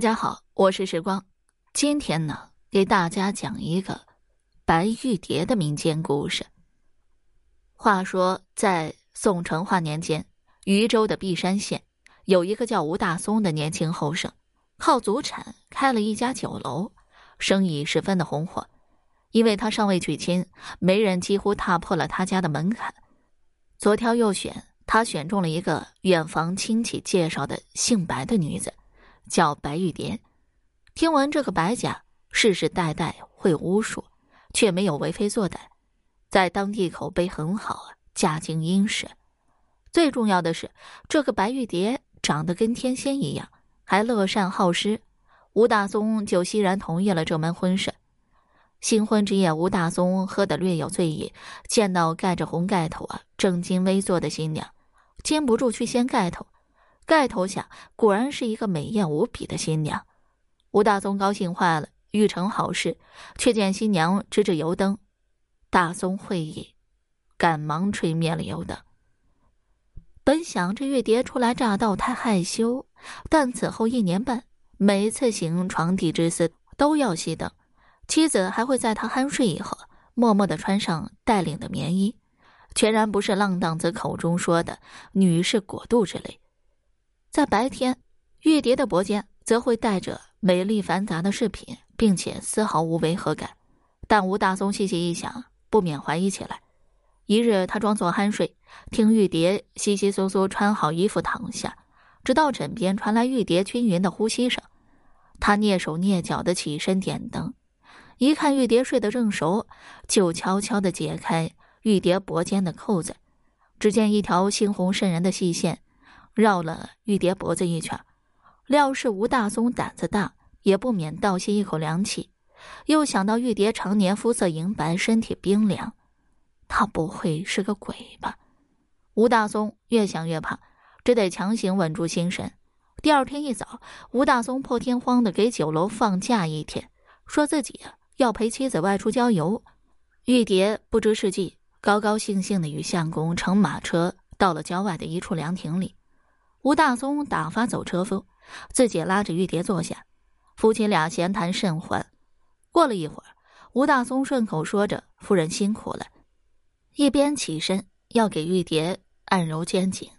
大家好，我是时光。今天呢，给大家讲一个白玉蝶的民间故事。话说，在宋成化年间，渝州的璧山县有一个叫吴大松的年轻后生，靠祖产开了一家酒楼，生意十分的红火。因为他尚未娶亲，媒人几乎踏破了他家的门槛，左挑右选，他选中了一个远房亲戚介绍的姓白的女子。叫白玉蝶，听闻这个白家世世代代会巫术，却没有为非作歹，在当地口碑很好，家境殷实。最重要的是，这个白玉蝶长得跟天仙一样，还乐善好施。吴大松就欣然同意了这门婚事。新婚之夜，吴大松喝得略有醉意，见到盖着红盖头啊、正襟危坐的新娘，禁不住去掀盖头。盖头下果然是一个美艳无比的新娘，吴大松高兴坏了，欲成好事，却见新娘支着油灯，大松会意，赶忙吹灭了油灯。本想着玉蝶初来乍到太害羞，但此后一年半，每次行床底之事都要熄灯，妻子还会在他酣睡以后，默默的穿上带领的棉衣，全然不是浪荡子口中说的女士裹肚之类。在白天，玉蝶的脖间则会带着美丽繁杂的饰品，并且丝毫无违和感。但吴大松细细一想，不免怀疑起来。一日，他装作酣睡，听玉蝶窸窸窣窣穿好衣服躺下，直到枕边传来玉蝶均匀的呼吸声，他蹑手蹑脚的起身点灯，一看玉蝶睡得正熟，就悄悄的解开玉蝶脖间的扣子，只见一条猩红渗人的细线。绕了玉蝶脖子一圈，料是吴大松胆子大，也不免倒吸一口凉气。又想到玉蝶常年肤色银白，身体冰凉，他不会是个鬼吧？吴大松越想越怕，只得强行稳住心神。第二天一早，吴大松破天荒的给酒楼放假一天，说自己要陪妻子外出郊游。玉蝶不知是计，高高兴兴的与相公乘马车到了郊外的一处凉亭里。吴大松打发走车夫，自己拉着玉蝶坐下，夫妻俩闲谈甚欢。过了一会儿，吴大松顺口说着：“夫人辛苦了。”一边起身要给玉蝶按揉肩颈，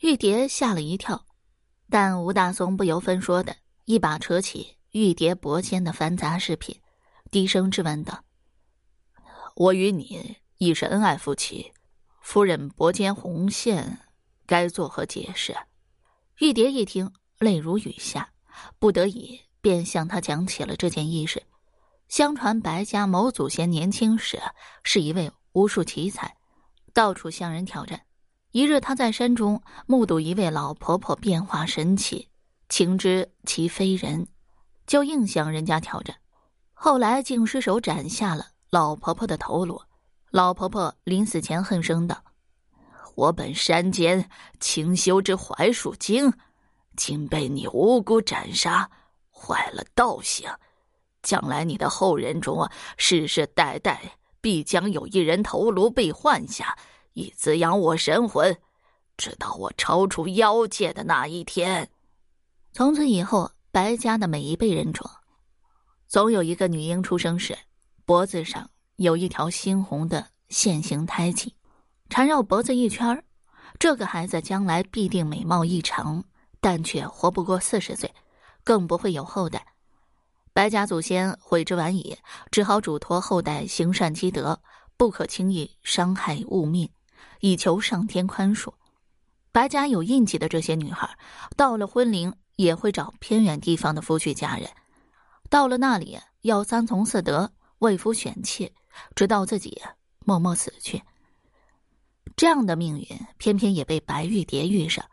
玉蝶吓了一跳，但吴大松不由分说的一把扯起玉蝶脖间的繁杂饰品，低声质问道：“我与你已是恩爱夫妻，夫人脖间红线，该作何解释？”玉蝶一听，泪如雨下，不得已便向他讲起了这件轶事。相传白家某祖先年轻时是一位巫术奇才，到处向人挑战。一日，他在山中目睹一位老婆婆变化神奇，情知其非人，就硬向人家挑战。后来竟失手斩下了老婆婆的头颅。老婆婆临死前恨声道。我本山间清修之槐树精，竟被你无辜斩杀，坏了道行。将来你的后人中，世世代代必将有一人头颅被换下，以滋养我神魂，直到我超出妖界的那一天。从此以后，白家的每一辈人中，总有一个女婴出生时，脖子上有一条猩红的线形胎记。缠绕脖子一圈这个孩子将来必定美貌异常，但却活不过四十岁，更不会有后代。白家祖先悔之晚矣，只好嘱托后代行善积德，不可轻易伤害物命，以求上天宽恕。白家有印记的这些女孩，到了婚龄也会找偏远地方的夫婿嫁人，到了那里要三从四德，为夫选妾，直到自己默默死去。这样的命运，偏偏也被白玉蝶遇上。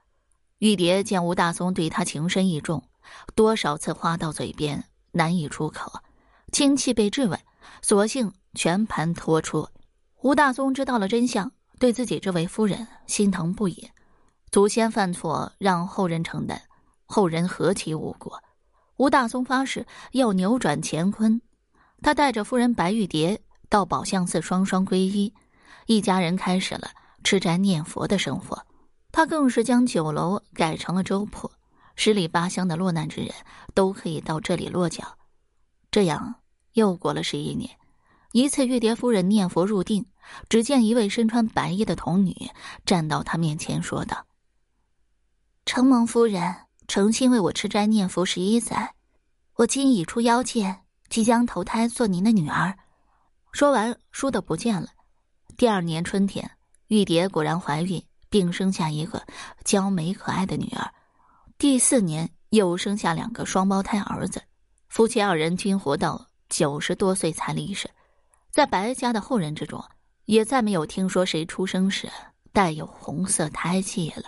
玉蝶见吴大松对她情深意重，多少次话到嘴边难以出口，亲戚被质问，索性全盘托出。吴大松知道了真相，对自己这位夫人心疼不已。祖先犯错，让后人承担，后人何其无辜！吴大松发誓要扭转乾坤。他带着夫人白玉蝶到宝相寺双双皈依，一家人开始了。吃斋念佛的生活，他更是将酒楼改成了粥铺，十里八乡的落难之人都可以到这里落脚。这样又过了十一年，一次玉蝶夫人念佛入定，只见一位身穿白衣的童女站到她面前，说道：“承蒙夫人诚心为我吃斋念佛十一载，我今已出妖界，即将投胎做您的女儿。”说完，倏的不见了。第二年春天，玉蝶果然怀孕，并生下一个娇美可爱的女儿。第四年，又生下两个双胞胎儿子，夫妻二人均活到九十多岁才离世。在白家的后人之中，也再没有听说谁出生时带有红色胎记了。